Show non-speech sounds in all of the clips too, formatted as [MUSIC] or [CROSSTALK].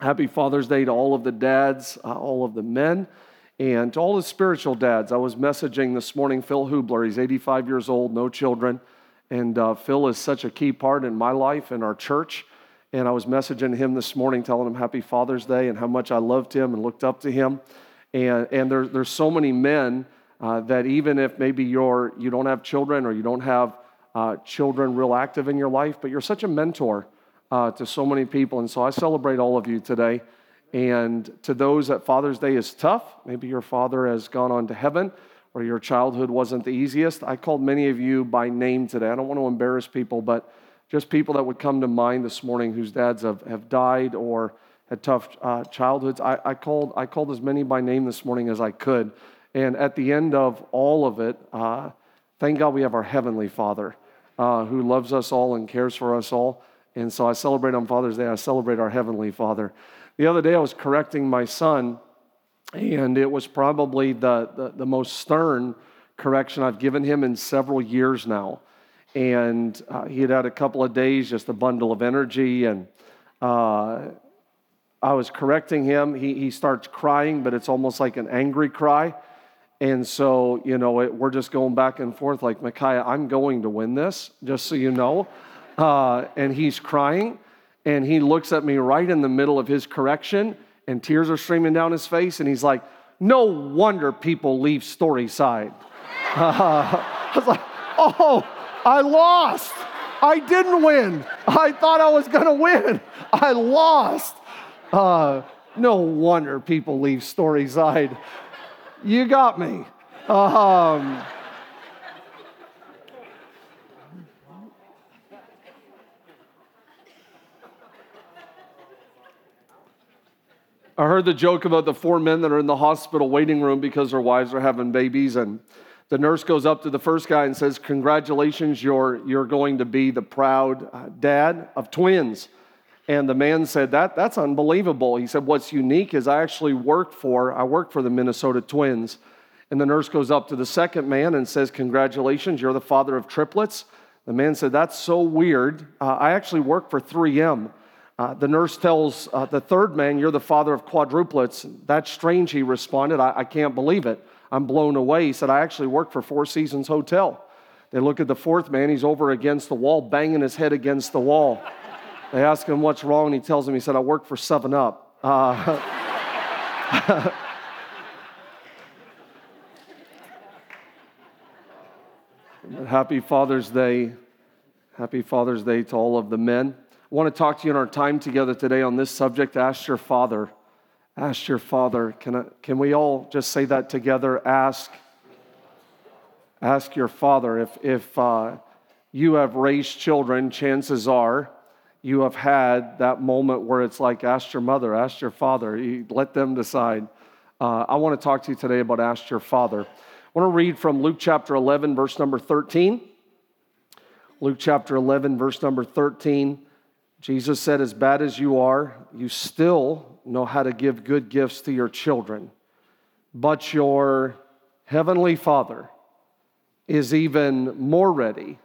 Happy Father's Day to all of the dads, uh, all of the men, and to all the spiritual dads. I was messaging this morning Phil Hubler. He's 85 years old, no children. And uh, Phil is such a key part in my life and our church. And I was messaging him this morning, telling him Happy Father's Day and how much I loved him and looked up to him. And, and there, there's so many men uh, that even if maybe you're, you don't have children or you don't have uh, children real active in your life, but you're such a mentor uh, to so many people. And so I celebrate all of you today. And to those that Father's Day is tough, maybe your father has gone on to heaven or your childhood wasn't the easiest. I called many of you by name today. I don't want to embarrass people, but just people that would come to mind this morning whose dads have, have died or had tough uh, childhoods. I, I, called, I called as many by name this morning as I could. And at the end of all of it, uh, thank God we have our Heavenly Father uh, who loves us all and cares for us all. And so I celebrate on Father's Day, I celebrate our Heavenly Father. The other day I was correcting my son and it was probably the, the, the, most stern correction I've given him in several years now. And uh, he had had a couple of days, just a bundle of energy. And uh, I was correcting him. He, he starts crying, but it's almost like an angry cry. And so, you know, it, we're just going back and forth like, Micaiah, I'm going to win this, just so you know. Uh, and he's crying. And he looks at me right in the middle of his correction and tears are streaming down his face, and he's like, No wonder people leave Storyside. Uh, [LAUGHS] I was like, Oh, I lost. I didn't win. I thought I was going to win. I lost. Uh, no wonder people leave Storyside. You got me. Um, I heard the joke about the four men that are in the hospital waiting room because their wives are having babies. And the nurse goes up to the first guy and says, Congratulations, you're, you're going to be the proud dad of twins. And the man said, that, That's unbelievable. He said, What's unique is I actually work for, I work for the Minnesota Twins. And the nurse goes up to the second man and says, Congratulations, you're the father of triplets. The man said, That's so weird. Uh, I actually work for 3M. Uh, the nurse tells uh, the third man, You're the father of quadruplets. That's strange, he responded. I, I can't believe it. I'm blown away. He said, I actually work for Four Seasons Hotel. They look at the fourth man, he's over against the wall, banging his head against the wall. They ask him what's wrong, and he tells them, He said, I work for 7 Up. Uh, [LAUGHS] Happy Father's Day. Happy Father's Day to all of the men. Want to talk to you in our time together today on this subject. Ask your father. Ask your father. Can, I, can we all just say that together? Ask. Ask your father. If, if uh, you have raised children, chances are you have had that moment where it's like, ask your mother, ask your father. You let them decide. Uh, I want to talk to you today about ask your father. I want to read from Luke chapter 11, verse number 13. Luke chapter 11, verse number 13. Jesus said, As bad as you are, you still know how to give good gifts to your children. But your heavenly Father is even more ready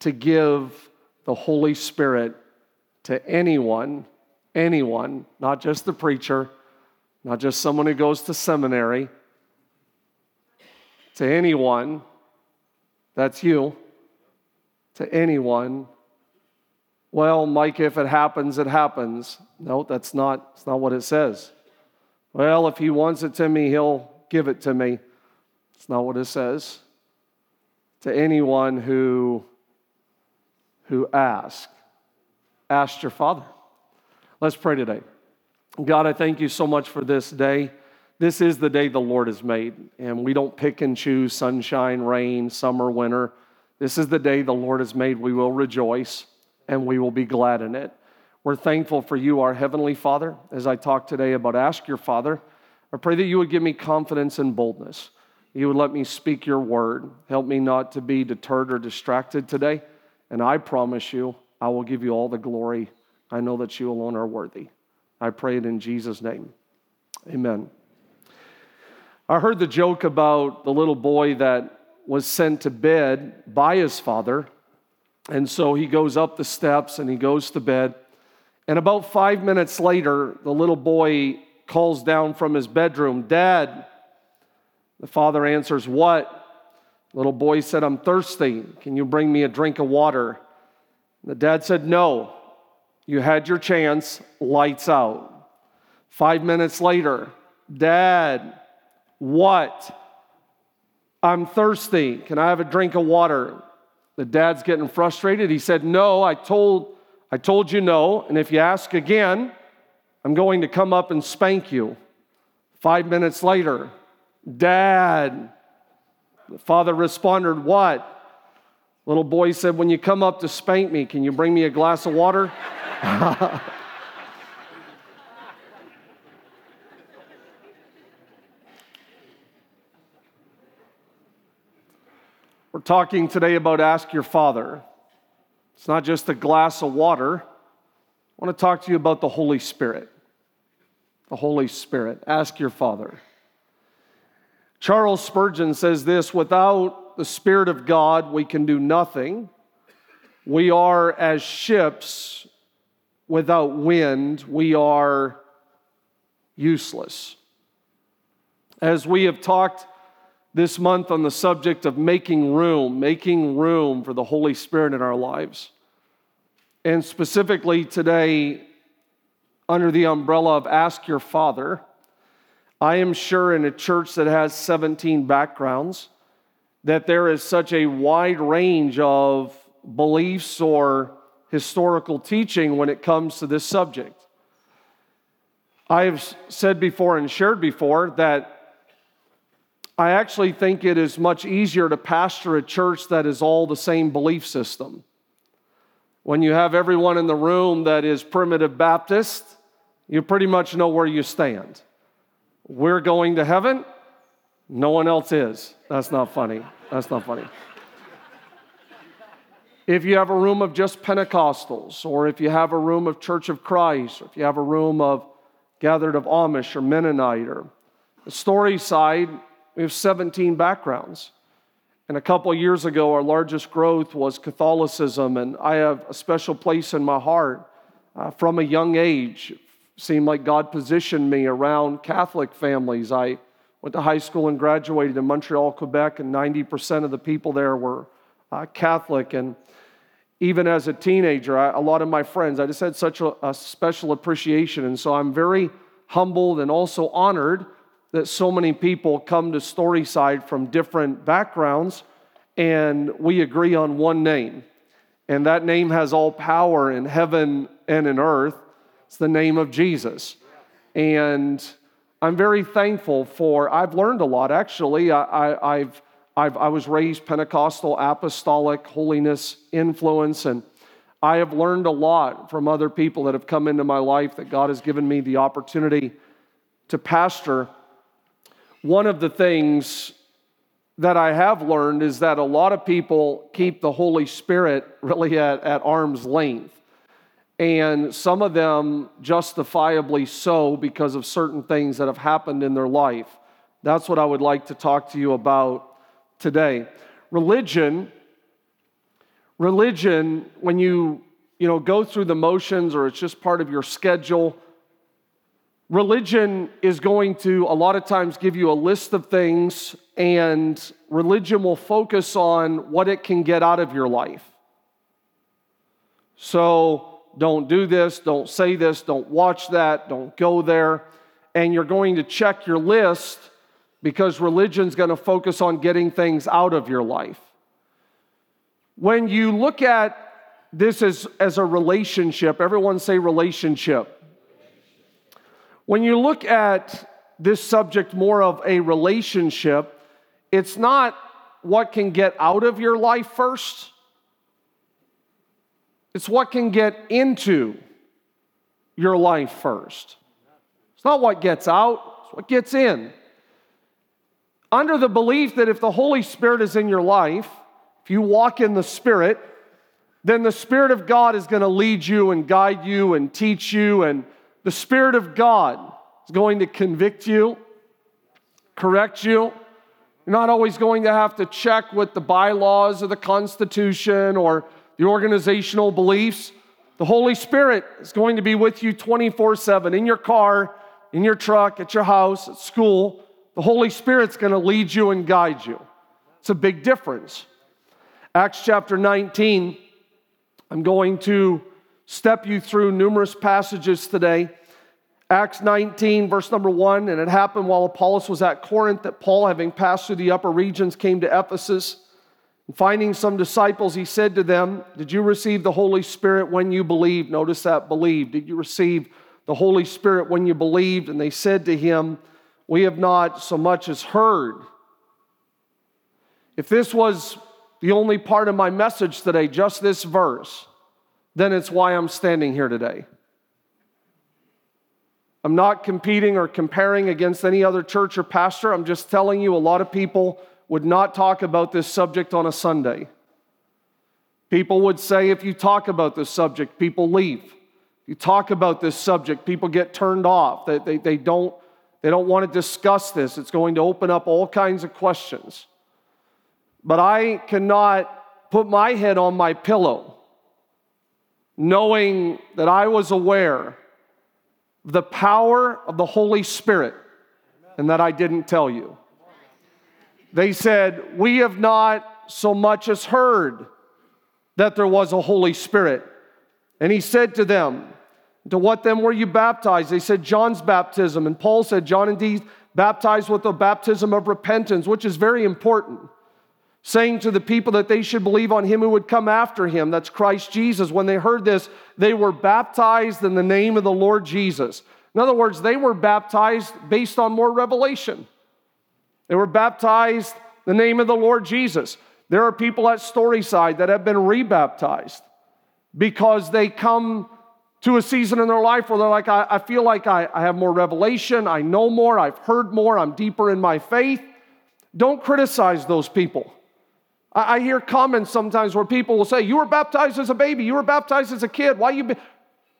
to give the Holy Spirit to anyone, anyone, not just the preacher, not just someone who goes to seminary, to anyone, that's you, to anyone well, Mike, if it happens, it happens. No, that's not, that's not what it says. Well, if he wants it to me, he'll give it to me. It's not what it says. To anyone who, who asks, ask your Father. Let's pray today. God, I thank you so much for this day. This is the day the Lord has made, and we don't pick and choose sunshine, rain, summer, winter. This is the day the Lord has made. We will rejoice and we will be glad in it. We're thankful for you, our Heavenly Father. As I talk today about ask your Father, I pray that you would give me confidence and boldness. You would let me speak your word. Help me not to be deterred or distracted today. And I promise you, I will give you all the glory. I know that you alone are worthy. I pray it in Jesus' name. Amen. I heard the joke about the little boy that was sent to bed by his father and so he goes up the steps and he goes to bed. And about five minutes later, the little boy calls down from his bedroom, Dad. The father answers, What? Little boy said, I'm thirsty. Can you bring me a drink of water? The dad said, No. You had your chance, lights out. Five minutes later, Dad, what? I'm thirsty. Can I have a drink of water? The dad's getting frustrated. He said, No, I told, I told you no. And if you ask again, I'm going to come up and spank you. Five minutes later, Dad. The father responded, What? Little boy said, When you come up to spank me, can you bring me a glass of water? [LAUGHS] We're talking today about ask your father. It's not just a glass of water. I want to talk to you about the Holy Spirit. The Holy Spirit. Ask your father. Charles Spurgeon says this without the Spirit of God, we can do nothing. We are as ships without wind, we are useless. As we have talked this month on the subject of making room, making room for the Holy Spirit in our lives. And specifically today, under the umbrella of Ask Your Father, I am sure in a church that has 17 backgrounds that there is such a wide range of beliefs or historical teaching when it comes to this subject. I have said before and shared before that I actually think it is much easier to pastor a church that is all the same belief system. When you have everyone in the room that is primitive Baptist, you pretty much know where you stand. We're going to heaven, no one else is. That's not funny. That's not funny. If you have a room of just Pentecostals, or if you have a room of Church of Christ, or if you have a room of gathered of Amish or Mennonite, or the Storyside, we have 17 backgrounds. And a couple years ago, our largest growth was Catholicism, and I have a special place in my heart. Uh, from a young age, seemed like God positioned me around Catholic families. I went to high school and graduated in Montreal, Quebec, and 90% of the people there were uh, Catholic. And even as a teenager, I, a lot of my friends, I just had such a, a special appreciation. And so I'm very humbled and also honored that so many people come to Storyside from different backgrounds and we agree on one name. And that name has all power in heaven and in earth. It's the name of Jesus. And I'm very thankful for, I've learned a lot actually. I, have I've, I was raised Pentecostal, apostolic, holiness influence, and I have learned a lot from other people that have come into my life that God has given me the opportunity to pastor one of the things that I have learned is that a lot of people keep the Holy Spirit really at, at arm's length. And some of them justifiably so because of certain things that have happened in their life. That's what I would like to talk to you about today. Religion, religion, when you you know go through the motions or it's just part of your schedule, religion is going to a lot of times give you a list of things, and religion will focus on what it can get out of your life. So, don't do this, don't say this, don't watch that, don't go there. And you're going to check your list because religion's going to focus on getting things out of your life. When you look at this as, as a relationship, everyone say relationship. When you look at this subject more of a relationship, it's not what can get out of your life first, it's what can get into your life first. It's not what gets out, it's what gets in. Under the belief that if the Holy Spirit is in your life, if you walk in the Spirit, then the Spirit of God is going to lead you and guide you and teach you and the Spirit of God is going to convict you, correct you. You're not always going to have to check with the bylaws of the Constitution or the organizational beliefs. The Holy Spirit is going to be with you 24 7 in your car, in your truck, at your house, at school. The Holy Spirit's going to lead you and guide you. It's a big difference. Acts chapter 19, I'm going to step you through numerous passages today. Acts 19, verse number 1, and it happened while Apollos was at Corinth that Paul, having passed through the upper regions, came to Ephesus. And finding some disciples, he said to them, Did you receive the Holy Spirit when you believed? Notice that believed. Did you receive the Holy Spirit when you believed? And they said to him, We have not so much as heard. If this was the only part of my message today, just this verse, then it's why I'm standing here today. I'm not competing or comparing against any other church or pastor. I'm just telling you a lot of people would not talk about this subject on a Sunday. People would say if you talk about this subject, people leave. If you talk about this subject, people get turned off. They, they, they, don't, they don't want to discuss this. It's going to open up all kinds of questions. But I cannot put my head on my pillow knowing that I was aware the power of the Holy Spirit and that I didn't tell you. They said, We have not so much as heard that there was a Holy Spirit. And he said to them, To what then were you baptized? They said, John's baptism. And Paul said, John indeed baptized with the baptism of repentance, which is very important saying to the people that they should believe on him who would come after him. That's Christ Jesus. When they heard this, they were baptized in the name of the Lord Jesus. In other words, they were baptized based on more revelation. They were baptized the name of the Lord Jesus. There are people at Storyside that have been rebaptized because they come to a season in their life where they're like, I, I feel like I, I have more revelation, I know more, I've heard more, I'm deeper in my faith. Don't criticize those people. I, hear comments sometimes where people will say, You were baptized as a baby, you were baptized as a kid. Why you? Be-?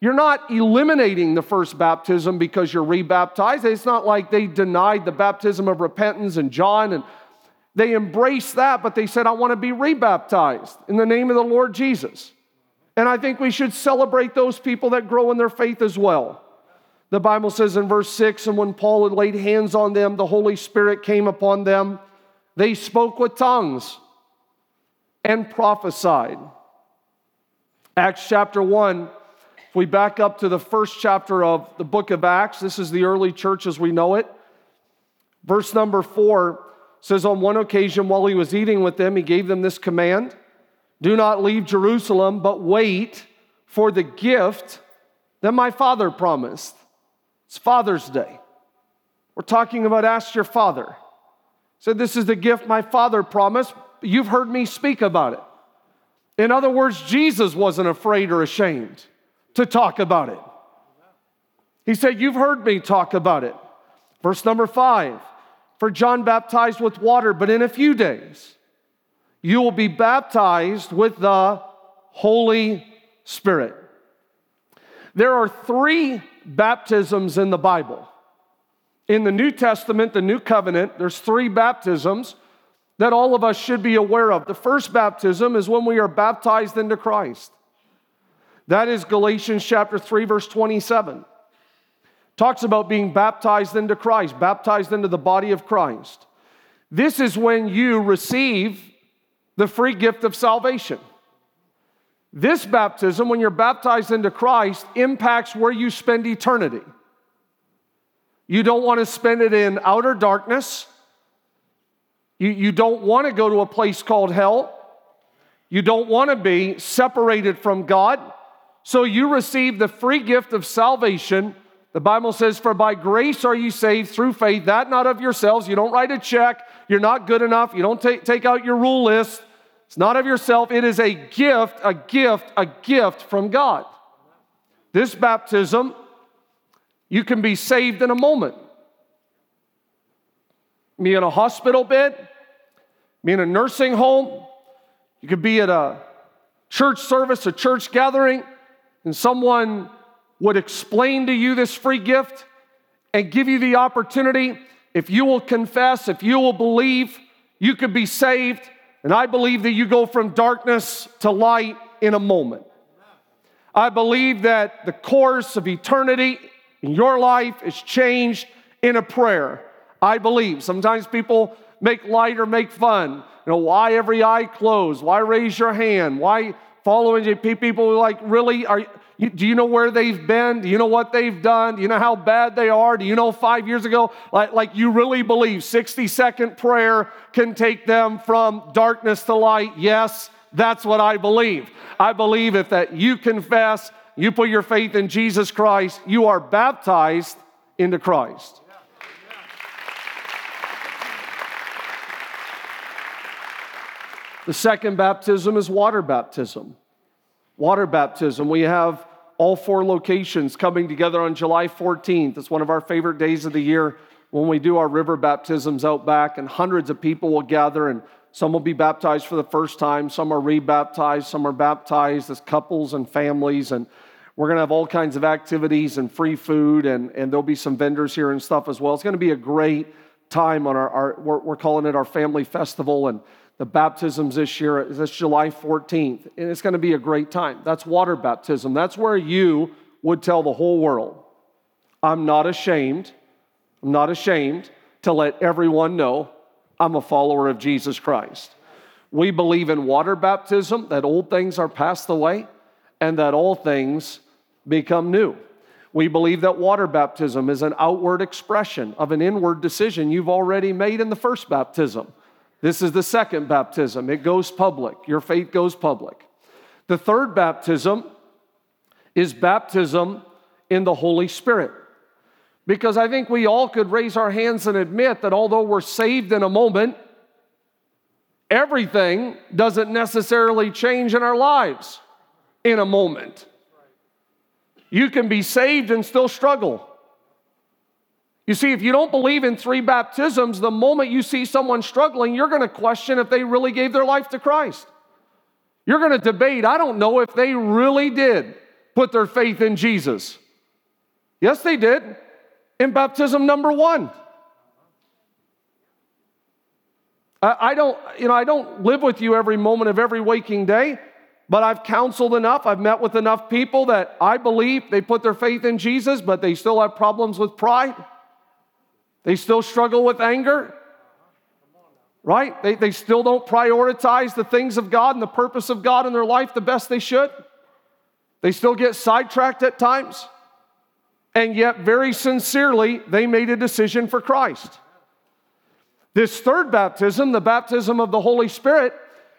You're not eliminating the first baptism because you're rebaptized. It's not like they denied the baptism of repentance and John and they embraced that, but they said, I want to be rebaptized in the name of the Lord Jesus. And I think we should celebrate those people that grow in their faith as well. The Bible says in verse 6 And when Paul had laid hands on them, the Holy Spirit came upon them. They spoke with tongues and prophesied. Acts chapter 1, if we back up to the first chapter of the book of Acts, this is the early church as we know it. Verse number 4 says, On one occasion while he was eating with them, he gave them this command Do not leave Jerusalem, but wait for the gift that my father promised. It's Father's Day. We're talking about ask your father. He said, This is the gift my father promised you've heard me speak about it. In other words, Jesus wasn't afraid or ashamed to talk about it. He said, You've heard me talk about it. Verse number five For John baptized with water, but in a few days you will be baptized with the Holy Spirit. There are three baptisms in the Bible. In the New Testament, the New Covenant, there's three baptisms that all of us should be aware of. The first baptism is when we are baptized into Christ. That is Galatians chapter 3 verse 27. Talks about being baptized into Christ, baptized into the body of Christ. This is when you receive the free gift of salvation. This baptism, when you're baptized into Christ, impacts where you spend eternity. You don't want to spend it in outer darkness. You, you don't want to go to a place called hell. You don't want to be separated from God. So you receive the free gift of salvation. The Bible says, For by grace are you saved through faith, that not of yourselves. You don't write a check. You're not good enough. You don't take, take out your rule list. It's not of yourself. It is a gift, a gift, a gift from God. This baptism, you can be saved in a moment. Be in a hospital bed, be in a nursing home, you could be at a church service, a church gathering, and someone would explain to you this free gift and give you the opportunity. If you will confess, if you will believe, you could be saved. And I believe that you go from darkness to light in a moment. I believe that the course of eternity in your life is changed in a prayer. I believe. Sometimes people make light or make fun. You know, why every eye closed? Why raise your hand? Why following people like, really? Are you, do you know where they've been? Do you know what they've done? Do you know how bad they are? Do you know five years ago? Like, like you really believe 60 second prayer can take them from darkness to light? Yes, that's what I believe. I believe if that you confess, you put your faith in Jesus Christ, you are baptized into Christ. The second baptism is water baptism. Water baptism. We have all four locations coming together on July 14th. It's one of our favorite days of the year when we do our river baptisms out back, and hundreds of people will gather, and some will be baptized for the first time, some are rebaptized, some are baptized as couples and families, and we're going to have all kinds of activities and free food, and, and there'll be some vendors here and stuff as well. It's going to be a great time on our, our we're, we're calling it our family festival, and the baptisms this year is July 14th, and it's going to be a great time. That's water baptism. That's where you would tell the whole world, I'm not ashamed, I'm not ashamed to let everyone know I'm a follower of Jesus Christ. We believe in water baptism, that old things are passed away and that all things become new. We believe that water baptism is an outward expression of an inward decision you've already made in the first baptism. This is the second baptism. It goes public. Your faith goes public. The third baptism is baptism in the Holy Spirit. Because I think we all could raise our hands and admit that although we're saved in a moment, everything doesn't necessarily change in our lives in a moment. You can be saved and still struggle. You see, if you don't believe in three baptisms, the moment you see someone struggling, you're going to question if they really gave their life to Christ. You're going to debate, I don't know if they really did put their faith in Jesus. Yes, they did in baptism number one. I don't, you know, I don't live with you every moment of every waking day, but I've counseled enough. I've met with enough people that I believe they put their faith in Jesus, but they still have problems with pride. They still struggle with anger, right? They, they still don't prioritize the things of God and the purpose of God in their life the best they should. They still get sidetracked at times. And yet, very sincerely, they made a decision for Christ. This third baptism, the baptism of the Holy Spirit,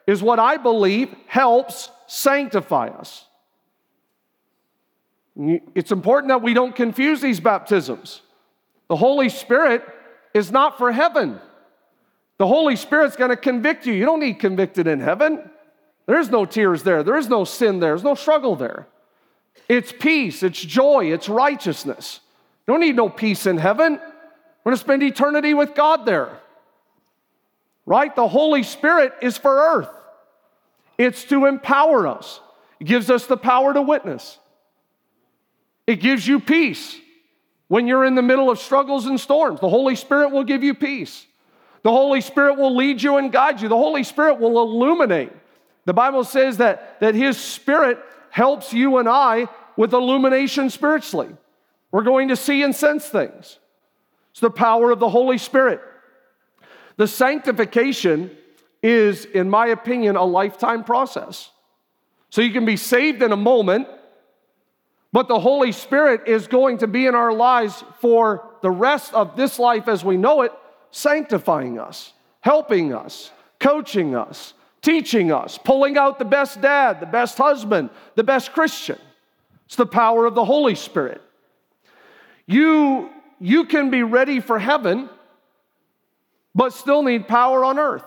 is what I believe helps sanctify us. It's important that we don't confuse these baptisms. The Holy Spirit is not for heaven. The Holy Spirit's going to convict you. You don't need convicted in heaven. There's no tears there. There is no sin there. There's no struggle there. It's peace, it's joy, it's righteousness. You don't need no peace in heaven. We're going to spend eternity with God there. Right? The Holy Spirit is for earth, it's to empower us, it gives us the power to witness, it gives you peace. When you're in the middle of struggles and storms, the Holy Spirit will give you peace. The Holy Spirit will lead you and guide you. The Holy Spirit will illuminate. The Bible says that, that His Spirit helps you and I with illumination spiritually. We're going to see and sense things. It's the power of the Holy Spirit. The sanctification is, in my opinion, a lifetime process. So you can be saved in a moment but the Holy Spirit is going to be in our lives for the rest of this life as we know it, sanctifying us, helping us, coaching us, teaching us, pulling out the best dad, the best husband, the best Christian. It's the power of the Holy Spirit. You, you can be ready for heaven, but still need power on earth.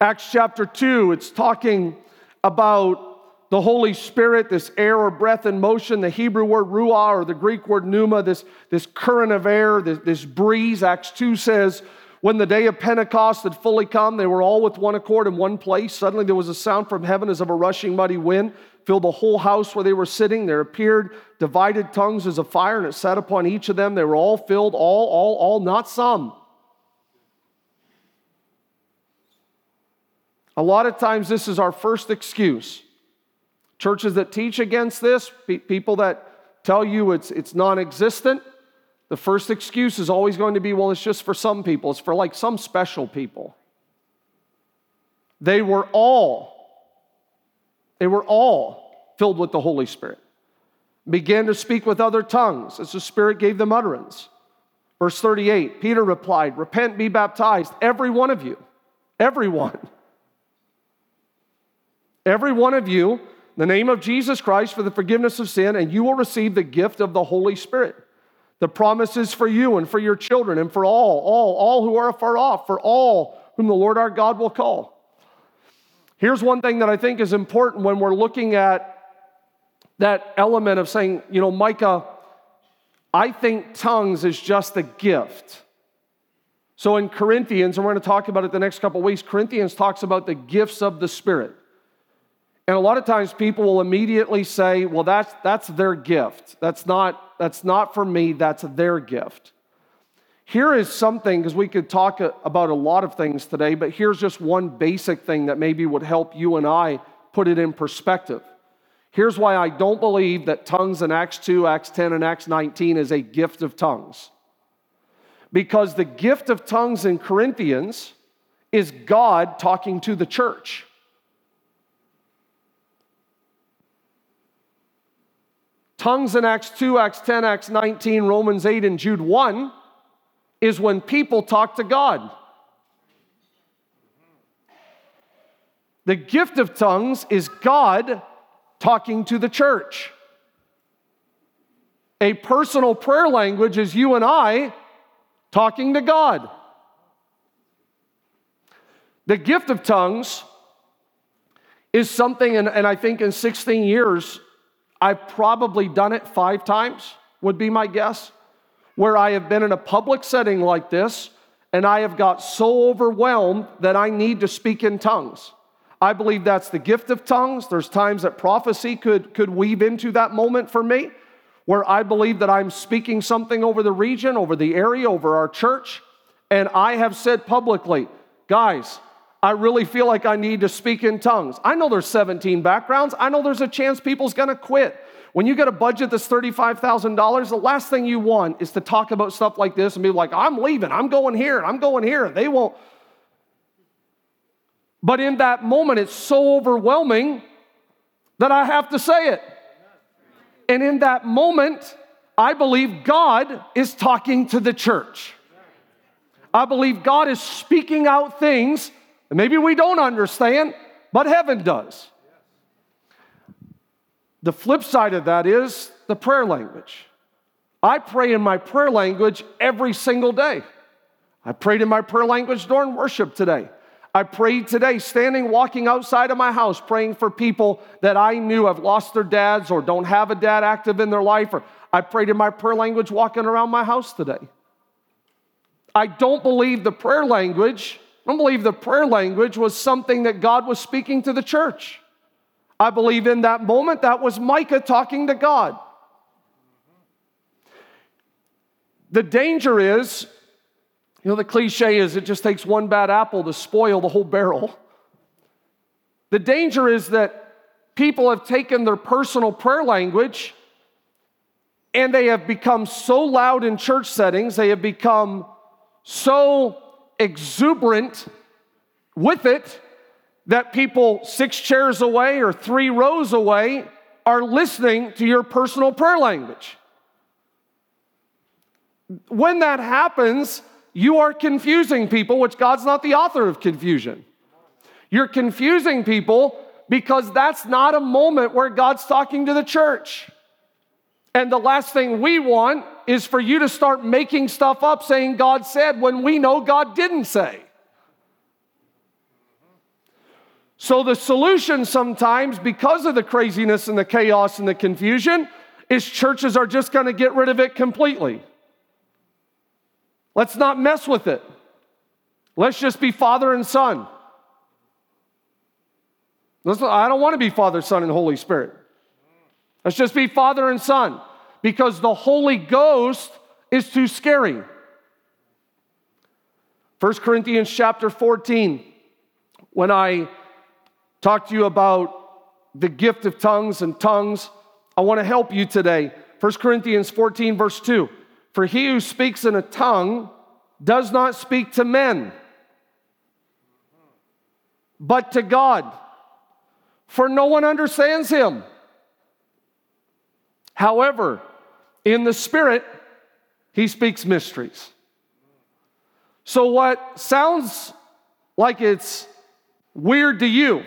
Acts chapter 2, it's talking about the Holy Spirit, this air or breath in motion, the Hebrew word ruah or the Greek word pneuma, this, this current of air, this, this breeze. Acts 2 says, when the day of Pentecost had fully come, they were all with one accord in one place. Suddenly there was a sound from heaven as of a rushing mighty wind, filled the whole house where they were sitting. There appeared divided tongues as a fire, and it sat upon each of them. They were all filled, all, all, all, not some. A lot of times, this is our first excuse Churches that teach against this, people that tell you it's, it's non existent, the first excuse is always going to be well, it's just for some people, it's for like some special people. They were all, they were all filled with the Holy Spirit. Began to speak with other tongues as the Spirit gave them utterance. Verse 38 Peter replied, Repent, be baptized, every one of you. Everyone. Every one of you the name of Jesus Christ for the forgiveness of sin, and you will receive the gift of the Holy Spirit. The promises for you and for your children and for all, all, all who are afar off, for all whom the Lord our God will call. Here's one thing that I think is important when we're looking at that element of saying, you know, Micah, I think tongues is just a gift. So in Corinthians, and we're going to talk about it the next couple weeks, Corinthians talks about the gifts of the Spirit. And a lot of times people will immediately say, well, that's, that's their gift. That's not, that's not for me, that's their gift. Here is something, because we could talk about a lot of things today, but here's just one basic thing that maybe would help you and I put it in perspective. Here's why I don't believe that tongues in Acts 2, Acts 10, and Acts 19 is a gift of tongues. Because the gift of tongues in Corinthians is God talking to the church. Tongues in Acts 2, Acts 10, Acts 19, Romans 8, and Jude 1 is when people talk to God. The gift of tongues is God talking to the church. A personal prayer language is you and I talking to God. The gift of tongues is something, and, and I think in 16 years, I've probably done it five times, would be my guess, where I have been in a public setting like this and I have got so overwhelmed that I need to speak in tongues. I believe that's the gift of tongues. There's times that prophecy could, could weave into that moment for me where I believe that I'm speaking something over the region, over the area, over our church. And I have said publicly, guys, I really feel like I need to speak in tongues. I know there's 17 backgrounds. I know there's a chance people's gonna quit. When you get a budget that's $35,000, the last thing you want is to talk about stuff like this and be like, I'm leaving, I'm going here, I'm going here. They won't. But in that moment, it's so overwhelming that I have to say it. And in that moment, I believe God is talking to the church. I believe God is speaking out things and maybe we don't understand, but heaven does. The flip side of that is the prayer language. I pray in my prayer language every single day. I prayed in my prayer language during worship today. I prayed today standing, walking outside of my house, praying for people that I knew have lost their dads or don't have a dad active in their life. Or I prayed in my prayer language walking around my house today. I don't believe the prayer language I don't believe the prayer language was something that God was speaking to the church. I believe in that moment that was Micah talking to God. The danger is, you know, the cliche is it just takes one bad apple to spoil the whole barrel. The danger is that people have taken their personal prayer language and they have become so loud in church settings, they have become so exuberant with it that people six chairs away or three rows away are listening to your personal prayer language. When that happens, you are confusing people, which God's not the author of confusion. You're confusing people because that's not a moment where God's talking to the church. And the last thing we want is for you to start making stuff up saying God said when we know God didn't say. So, the solution sometimes, because of the craziness and the chaos and the confusion, is churches are just going to get rid of it completely. Let's not mess with it. Let's just be Father and Son. I don't want to be Father, Son, and Holy Spirit. Let's just be Father and Son because the Holy Ghost is too scary. 1 Corinthians chapter 14, when I talked to you about the gift of tongues and tongues, I want to help you today. 1 Corinthians 14, verse 2. For he who speaks in a tongue does not speak to men, but to God, for no one understands him. However, in the Spirit, he speaks mysteries. So, what sounds like it's weird to you,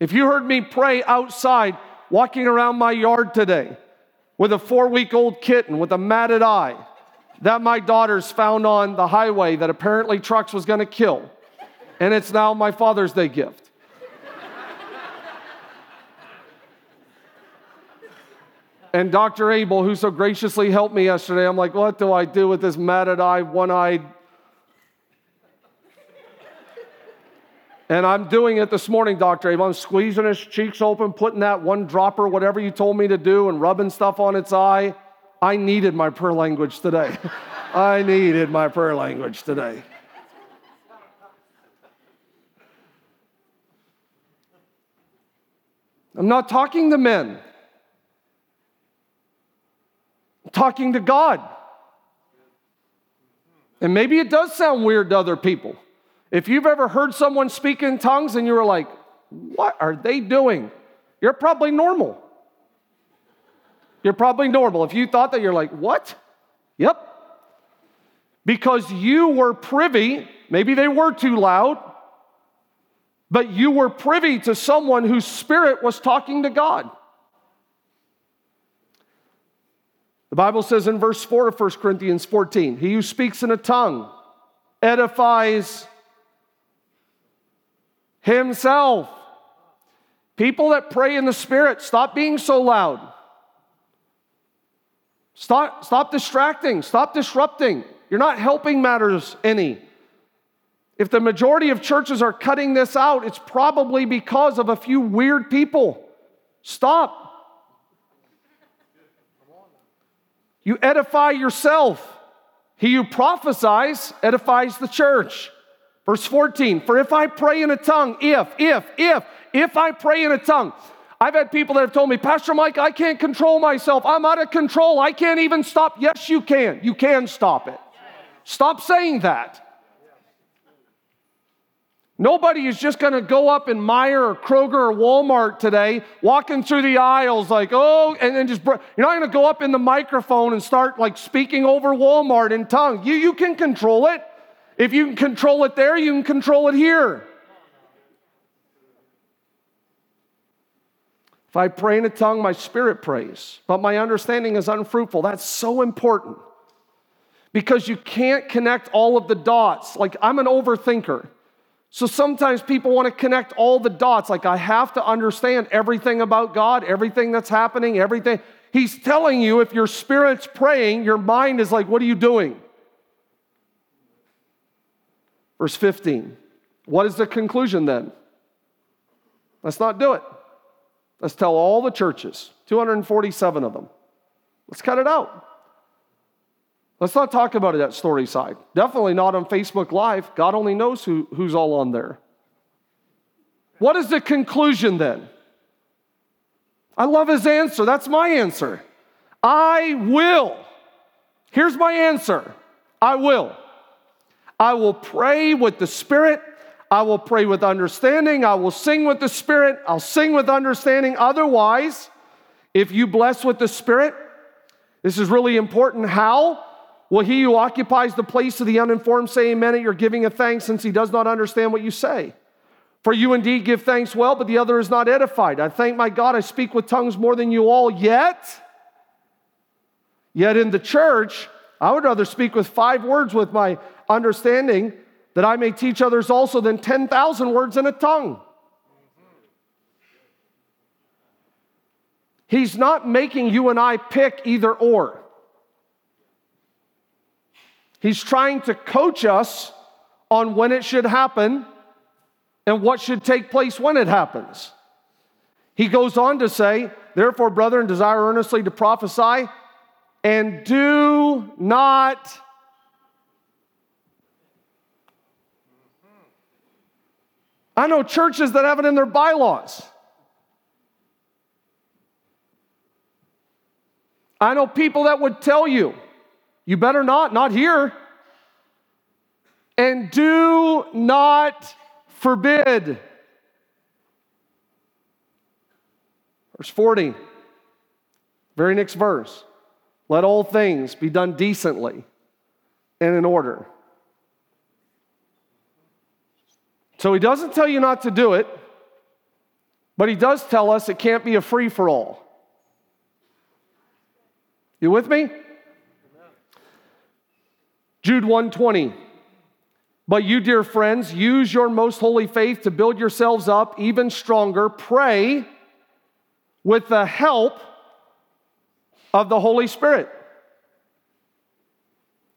if you heard me pray outside, walking around my yard today with a four week old kitten with a matted eye that my daughter's found on the highway that apparently trucks was going to kill, and it's now my Father's Day gift. And Dr. Abel, who so graciously helped me yesterday, I'm like, what do I do with this matted eye, one eyed? And I'm doing it this morning, Dr. Abel. I'm squeezing his cheeks open, putting that one dropper, whatever you told me to do, and rubbing stuff on its eye. I needed my prayer language today. [LAUGHS] I needed my prayer language today. I'm not talking to men talking to God. And maybe it does sound weird to other people. If you've ever heard someone speak in tongues and you were like, what are they doing? You're probably normal. You're probably normal. If you thought that, you're like, what? Yep. Because you were privy, maybe they were too loud, but you were privy to someone whose spirit was talking to God. The Bible says in verse 4 of 1 Corinthians 14, he who speaks in a tongue edifies himself. People that pray in the Spirit, stop being so loud. Stop, stop distracting, stop disrupting. You're not helping matters any. If the majority of churches are cutting this out, it's probably because of a few weird people. Stop. You edify yourself. He who prophesies edifies the church. Verse 14, for if I pray in a tongue, if, if, if, if I pray in a tongue, I've had people that have told me, Pastor Mike, I can't control myself. I'm out of control. I can't even stop. Yes, you can. You can stop it. Stop saying that. Nobody is just going to go up in Meijer or Kroger or Walmart today, walking through the aisles like, oh, and then just, you're not going to go up in the microphone and start like speaking over Walmart in tongues. You, you can control it. If you can control it there, you can control it here. If I pray in a tongue, my spirit prays, but my understanding is unfruitful. That's so important because you can't connect all of the dots. Like, I'm an overthinker. So sometimes people want to connect all the dots. Like, I have to understand everything about God, everything that's happening, everything. He's telling you if your spirit's praying, your mind is like, What are you doing? Verse 15. What is the conclusion then? Let's not do it. Let's tell all the churches, 247 of them. Let's cut it out. Let's not talk about it at Storyside. Definitely not on Facebook Live. God only knows who, who's all on there. What is the conclusion then? I love his answer. That's my answer. I will. Here's my answer I will. I will pray with the Spirit. I will pray with understanding. I will sing with the Spirit. I'll sing with understanding. Otherwise, if you bless with the Spirit, this is really important. How? Will he who occupies the place of the uninformed say amen at your giving of thanks since he does not understand what you say? For you indeed give thanks well, but the other is not edified. I thank my God I speak with tongues more than you all, yet, yet in the church, I would rather speak with five words with my understanding that I may teach others also than 10,000 words in a tongue. He's not making you and I pick either or. He's trying to coach us on when it should happen and what should take place when it happens. He goes on to say, Therefore, brethren, desire earnestly to prophesy and do not. I know churches that have it in their bylaws. I know people that would tell you you better not, not here. And do not forbid. Verse 40, very next verse. Let all things be done decently and in order. So he doesn't tell you not to do it, but he does tell us it can't be a free for all. You with me? Jude 120. But you, dear friends, use your most holy faith to build yourselves up even stronger. Pray with the help of the Holy Spirit.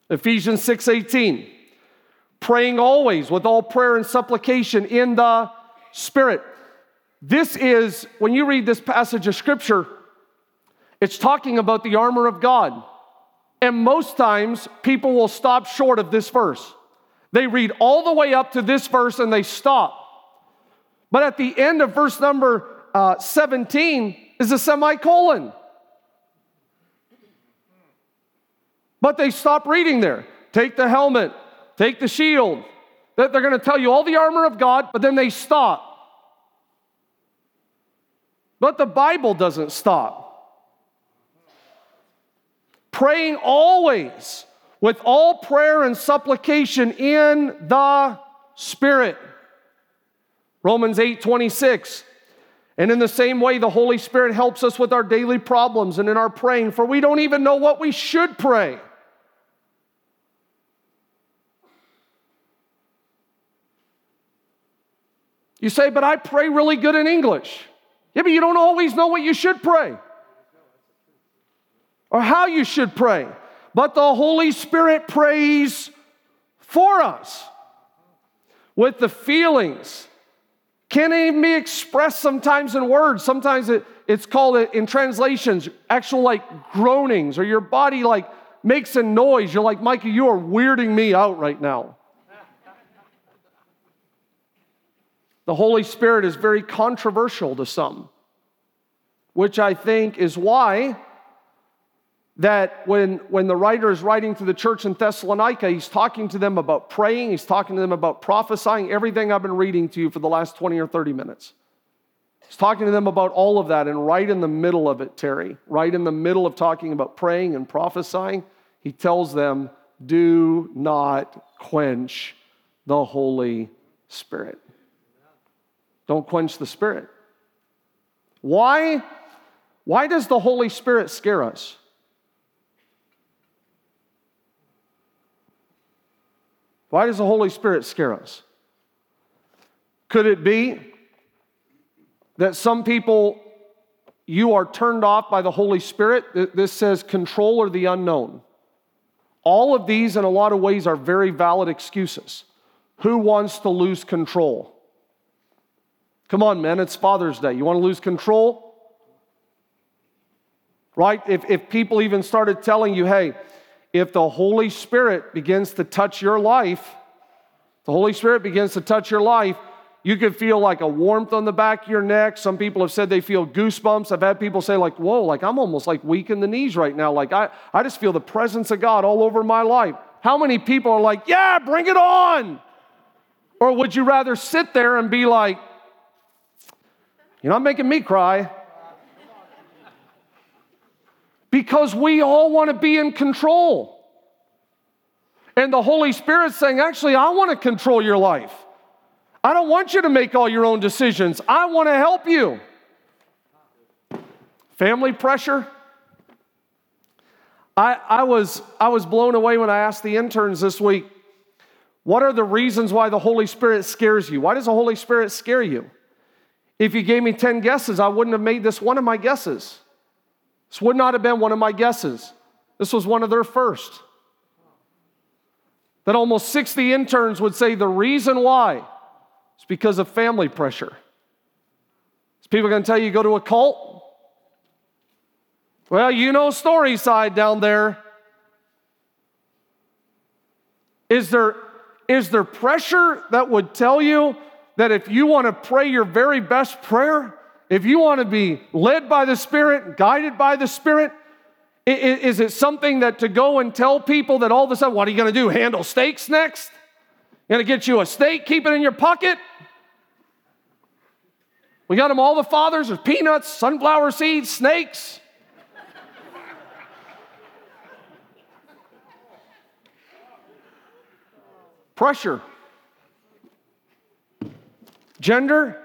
Ephesians 6:18 praying always with all prayer and supplication in the spirit. This is when you read this passage of scripture it's talking about the armor of God. And most times people will stop short of this verse. They read all the way up to this verse and they stop. But at the end of verse number uh, 17 is a semicolon. But they stop reading there. Take the helmet, take the shield. They're going to tell you all the armor of God, but then they stop. But the Bible doesn't stop. Praying always with all prayer and supplication in the Spirit. Romans 8 26. And in the same way, the Holy Spirit helps us with our daily problems and in our praying, for we don't even know what we should pray. You say, but I pray really good in English. Yeah, but you don't always know what you should pray or how you should pray. But the Holy Spirit prays for us with the feelings. Can't even be expressed sometimes in words. Sometimes it, it's called in translations actual like groanings, or your body like makes a noise. You're like, Micah, you are weirding me out right now. The Holy Spirit is very controversial to some, which I think is why that when, when the writer is writing to the church in Thessalonica, he's talking to them about praying, he's talking to them about prophesying, everything I've been reading to you for the last 20 or 30 minutes. He's talking to them about all of that, and right in the middle of it, Terry, right in the middle of talking about praying and prophesying, he tells them, Do not quench the Holy Spirit. Don't quench the Spirit. Why? Why does the Holy Spirit scare us? Why does the Holy Spirit scare us? Could it be that some people, you are turned off by the Holy Spirit? This says control or the unknown. All of these, in a lot of ways, are very valid excuses. Who wants to lose control? Come on, man, it's Father's Day. You want to lose control? Right? If, if people even started telling you, hey, if the Holy Spirit begins to touch your life, the Holy Spirit begins to touch your life, you could feel like a warmth on the back of your neck. Some people have said they feel goosebumps. I've had people say, like, whoa, like I'm almost like weak in the knees right now. Like I, I just feel the presence of God all over my life. How many people are like, yeah, bring it on? Or would you rather sit there and be like, you're not making me cry. Because we all want to be in control. And the Holy Spirit's saying, actually, I want to control your life. I don't want you to make all your own decisions. I want to help you. Family pressure. I, I, was, I was blown away when I asked the interns this week, what are the reasons why the Holy Spirit scares you? Why does the Holy Spirit scare you? If you gave me 10 guesses, I wouldn't have made this one of my guesses. This would not have been one of my guesses. This was one of their first. That almost 60 interns would say the reason why is because of family pressure. Is people going to tell you, go to a cult? Well, you know Storyside down there. Is there, is there pressure that would tell you that if you want to pray your very best prayer, if you want to be led by the Spirit, guided by the Spirit, Is it something that to go and tell people that all of a sudden, what are you going to do? Handle steaks next? Going to get you a steak, keep it in your pocket? We got them all the fathers. There's peanuts, sunflower seeds, snakes. Pressure. Gender.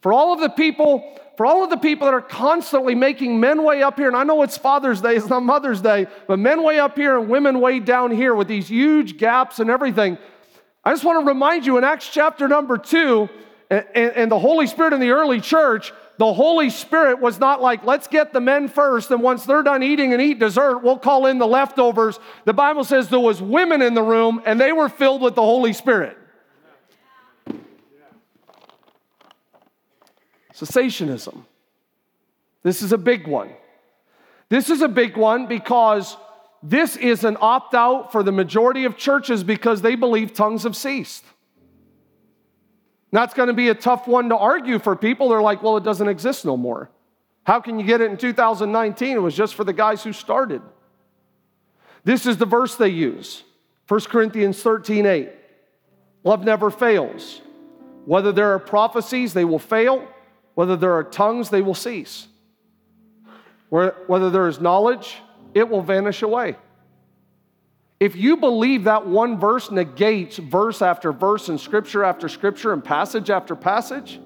For all of the people for all of the people that are constantly making men way up here, and I know it's Father's Day, it's not Mother's Day, but men way up here and women way down here with these huge gaps and everything. I just want to remind you in Acts chapter number two, and, and the Holy Spirit in the early church, the Holy Spirit was not like, let's get the men first, and once they're done eating and eat dessert, we'll call in the leftovers. The Bible says there was women in the room, and they were filled with the Holy Spirit. Cessationism. This is a big one. This is a big one because this is an opt out for the majority of churches because they believe tongues have ceased. That's going to be a tough one to argue for people. They're like, well, it doesn't exist no more. How can you get it in 2019? It was just for the guys who started. This is the verse they use 1 Corinthians 13 8. Love never fails. Whether there are prophecies, they will fail. Whether there are tongues, they will cease. Whether there is knowledge, it will vanish away. If you believe that one verse negates verse after verse and scripture after scripture and passage after passage,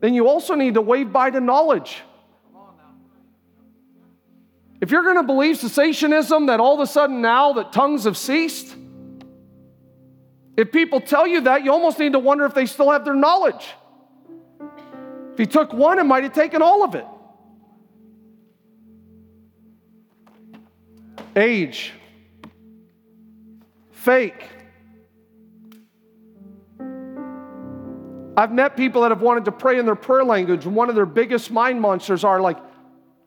then you also need to wave bye to knowledge. If you're going to believe cessationism, that all of a sudden now that tongues have ceased, if people tell you that, you almost need to wonder if they still have their knowledge. If he took one, it might have taken all of it. Age, fake. I've met people that have wanted to pray in their prayer language, and one of their biggest mind monsters are like,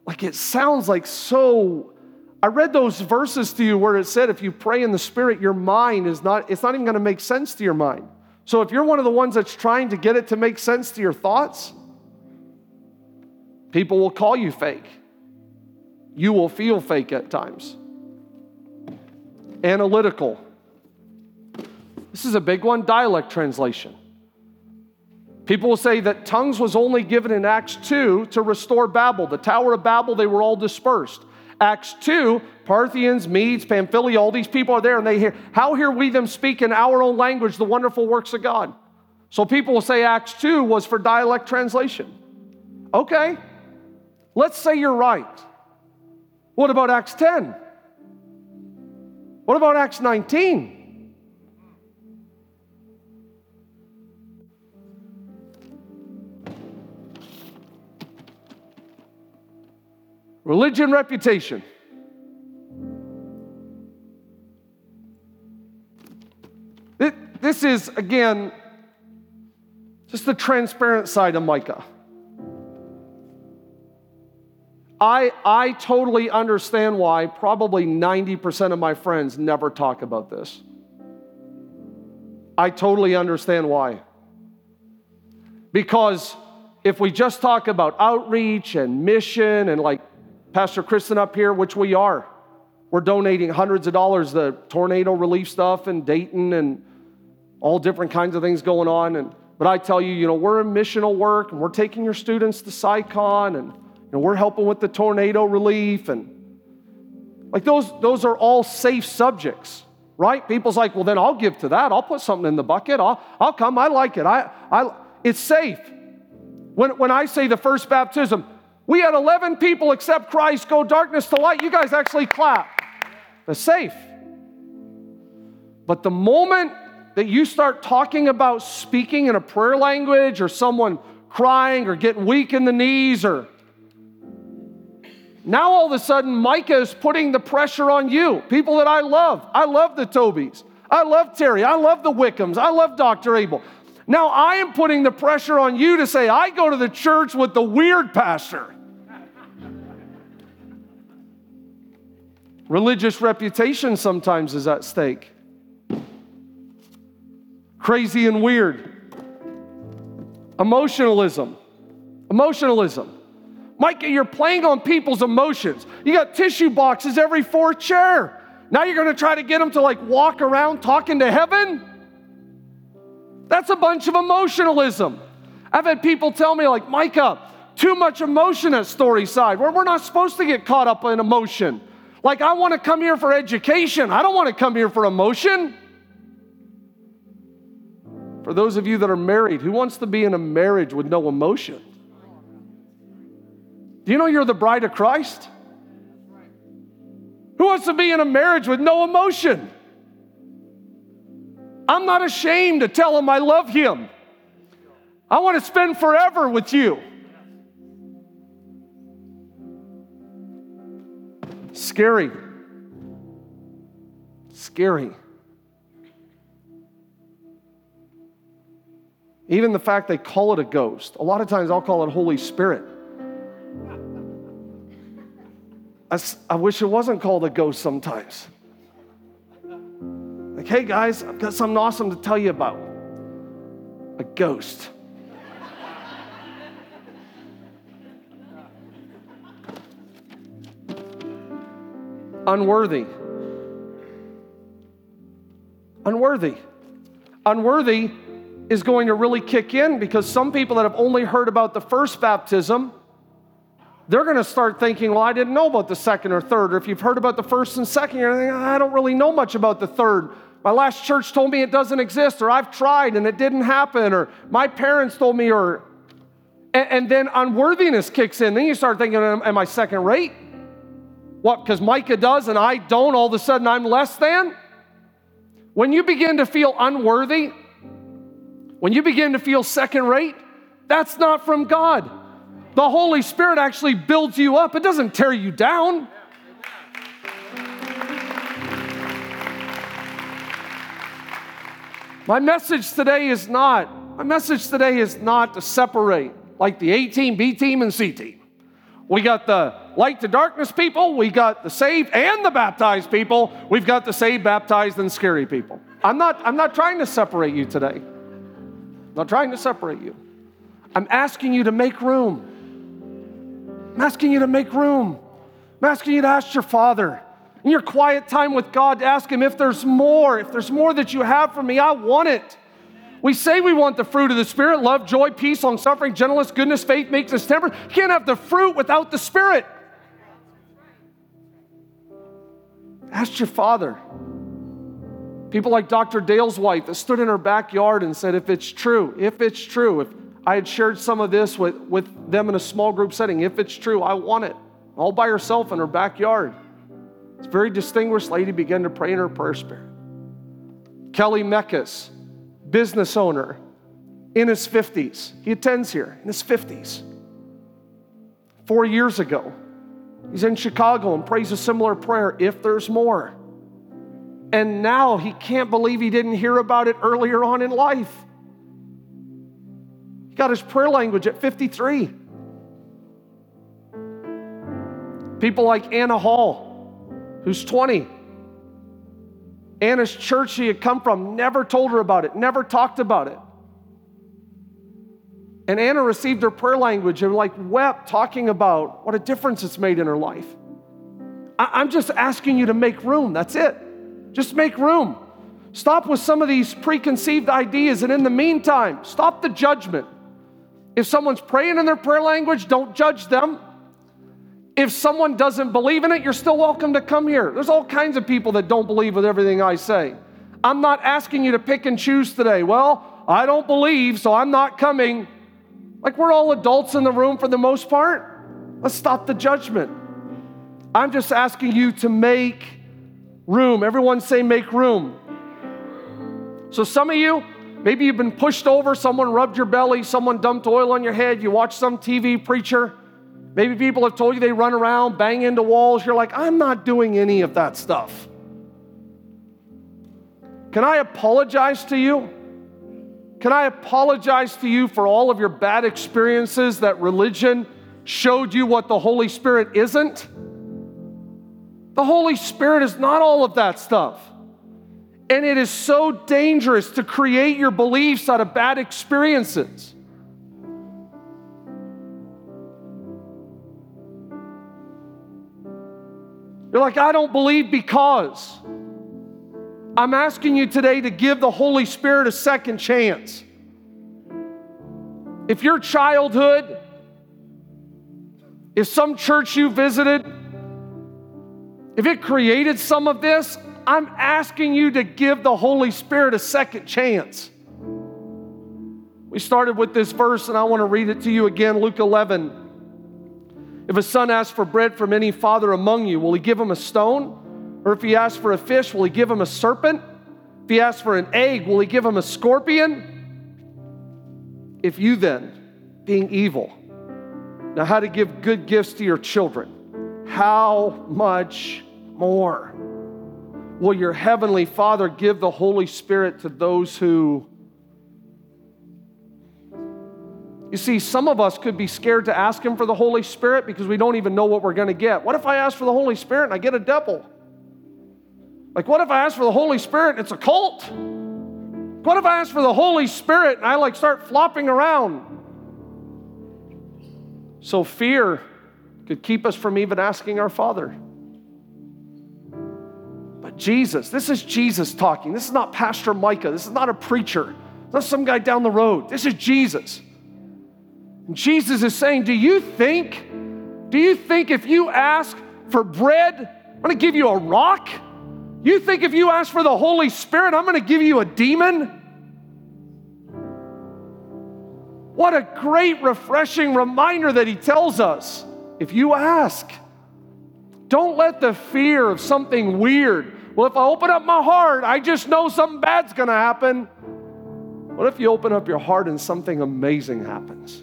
like it sounds like so. I read those verses to you where it said if you pray in the spirit, your mind is not, it's not even to make sense to your mind. So if you're one of the ones that's trying to get it to make sense to your thoughts, People will call you fake. You will feel fake at times. Analytical. This is a big one dialect translation. People will say that tongues was only given in Acts 2 to restore Babel. The Tower of Babel, they were all dispersed. Acts 2, Parthians, Medes, Pamphylia, all these people are there and they hear, how hear we them speak in our own language the wonderful works of God? So people will say Acts 2 was for dialect translation. Okay, Let's say you're right. What about Acts 10? What about Acts 19? Religion, reputation. This is, again, just the transparent side of Micah. I, I totally understand why probably 90% of my friends never talk about this. I totally understand why. Because if we just talk about outreach and mission and like Pastor Kristen up here, which we are, we're donating hundreds of dollars to tornado relief stuff in Dayton and all different kinds of things going on. And but I tell you, you know, we're in missional work and we're taking your students to SciCon and and we're helping with the tornado relief and like those those are all safe subjects right? People's like well then i'll give to that. I'll put something in the bucket. I'll, I'll come. I like it. I, I, it's safe. When, when i say the first baptism we had 11 people accept christ go darkness to light. You guys actually clap. That's safe. But the moment that you start talking about speaking in a prayer language or someone crying or getting weak in the knees or now all of a sudden, Micah is putting the pressure on you, people that I love. I love the Tobys. I love Terry. I love the Wickhams. I love Dr. Abel. Now I am putting the pressure on you to say, I go to the church with the weird pastor. Religious reputation sometimes is at stake. Crazy and weird. Emotionalism. Emotionalism. Micah, you're playing on people's emotions. You got tissue boxes every fourth chair. Now you're going to try to get them to like walk around talking to heaven? That's a bunch of emotionalism. I've had people tell me, like, Micah, too much emotion at Storyside. We're, we're not supposed to get caught up in emotion. Like, I want to come here for education. I don't want to come here for emotion. For those of you that are married, who wants to be in a marriage with no emotion? Do you know you're the bride of Christ? Who wants to be in a marriage with no emotion? I'm not ashamed to tell him I love him. I want to spend forever with you. Scary. Scary. Even the fact they call it a ghost. A lot of times I'll call it Holy Spirit. I, wish it wasn't called a ghost sometimes. Like, hey guys, I've got something awesome to tell you about. A ghost. Unworthy. Unworthy. Unworthy is going to really kick in because some people that have only heard about the first baptism, they're going to start thinking, well, I didn't know about the second or third. Or if you've heard about the first and second, you're thinking, I don't really know much about the third. My last church told me it doesn't exist, or I've tried and it didn't happen, or my parents told me, or and, and then unworthiness kicks in. Then you start thinking, am I second rate? What, because Micah does and I don't, all of a sudden I'm less than? When you begin to feel unworthy, when you begin to feel second rate, that's not from God. The Holy Spirit actually builds you up, it doesn't tear you down. My message today is not, my message today is not to separate like the A team, B team, and C team. We got the light to darkness people, we got the saved and the baptized people, we've got the saved, baptized, and scary people. I'm not, I'm not trying to separate you today. I'm not trying to separate you. I'm asking you to make room. I'm asking you to make room. I'm asking you to ask your father in your quiet time with God to ask Him if there's more, if there's more that you have for me, I want it. We say we want the fruit of the Spirit love, joy, peace, long suffering, gentleness, goodness, faith, meekness, temperance. You can't have the fruit without the Spirit. Ask your father. People like Dr. Dale's wife that stood in her backyard and said, If it's true, if it's true, if I had shared some of this with, with them in a small group setting, if it's true, I want it. All by herself in her backyard. This very distinguished lady began to pray in her prayer spirit. Kelly Meckes, business owner, in his 50s. He attends here in his 50s. Four years ago, he's in Chicago and prays a similar prayer if there's more. And now he can't believe he didn't hear about it earlier on in life. Got his prayer language at 53. People like Anna Hall, who's 20. Anna's church she had come from never told her about it, never talked about it. And Anna received her prayer language and like wept, talking about what a difference it's made in her life. I- I'm just asking you to make room. That's it. Just make room. Stop with some of these preconceived ideas. And in the meantime, stop the judgment. If someone's praying in their prayer language, don't judge them. If someone doesn't believe in it, you're still welcome to come here. There's all kinds of people that don't believe with everything I say. I'm not asking you to pick and choose today. Well, I don't believe, so I'm not coming. Like we're all adults in the room for the most part. Let's stop the judgment. I'm just asking you to make room. Everyone say, make room. So, some of you, maybe you've been pushed over, someone rubbed your belly, someone dumped oil on your head, you watch some TV preacher Maybe people have told you they run around, bang into walls. You're like, I'm not doing any of that stuff. Can I apologize to you? Can I apologize to you for all of your bad experiences that religion showed you what the Holy Spirit isn't? The Holy Spirit is not all of that stuff. And it is so dangerous to create your beliefs out of bad experiences. You're like, I don't believe because. I'm asking you today to give the Holy Spirit a second chance. If your childhood, if some church you visited, if it created some of this, I'm asking you to give the Holy Spirit a second chance. We started with this verse, and I want to read it to you again Luke 11. If a son asks for bread from any father among you, will he give him a stone? Or if he asks for a fish, will he give him a serpent? If he asks for an egg, will he give him a scorpion? If you then, being evil, know how to give good gifts to your children, how much more will your heavenly Father give the Holy Spirit to those who You see, some of us could be scared to ask Him for the Holy Spirit because we don't even know what we're going to get. What if I ask for the Holy Spirit and I get a devil? Like, what if I ask for the Holy Spirit and it's a cult? What if I ask for the Holy Spirit and I like start flopping around? So, fear could keep us from even asking our Father. Jesus, this is Jesus talking. This is not Pastor Micah. This is not a preacher. It's not some guy down the road. This is Jesus. And Jesus is saying, Do you think, do you think if you ask for bread, I'm gonna give you a rock? You think if you ask for the Holy Spirit, I'm gonna give you a demon? What a great, refreshing reminder that he tells us. If you ask, don't let the fear of something weird, well, if I open up my heart, I just know something bad's gonna happen. What if you open up your heart and something amazing happens?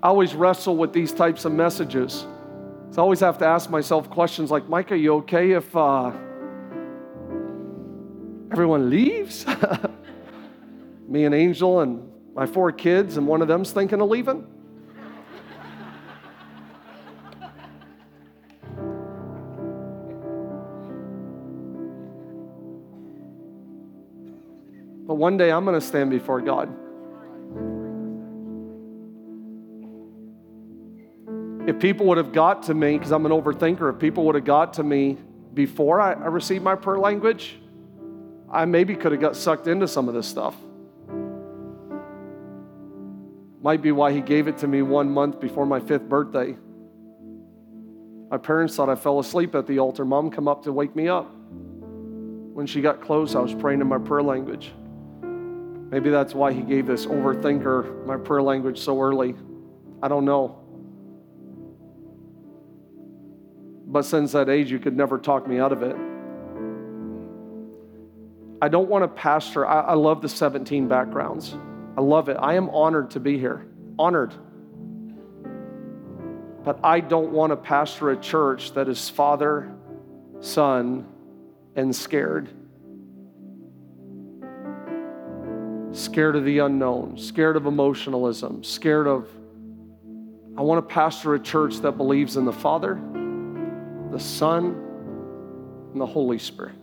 I always wrestle with these types of messages. So I always have to ask myself questions like, Mike, are you okay if uh, everyone leaves? [LAUGHS] Me and Angel and my four kids, and one of them's thinking of leaving? One day I'm going to stand before God. if people would have got to me, because I'm an overthinker, if people would have got to me before I, I received my prayer language, I maybe could have got sucked into some of this stuff. Might be why he gave it to me one month before my fifth birthday. My parents thought I fell asleep at the altar. Mom come up to wake me up. When she got close, I was praying in my prayer language. Maybe that's why he gave this overthinker my prayer language so early. I don't know. But since that age, you could never talk me out of it. I don't want to pastor. I, I love the 17 backgrounds. I love it. I am honored to be here. Honored. But I don't want to pastor a church that is father, son, and scared. Scared of the unknown, scared of emotionalism, scared of. I want to pastor a church that believes in the Father, the Son, and the Holy Spirit.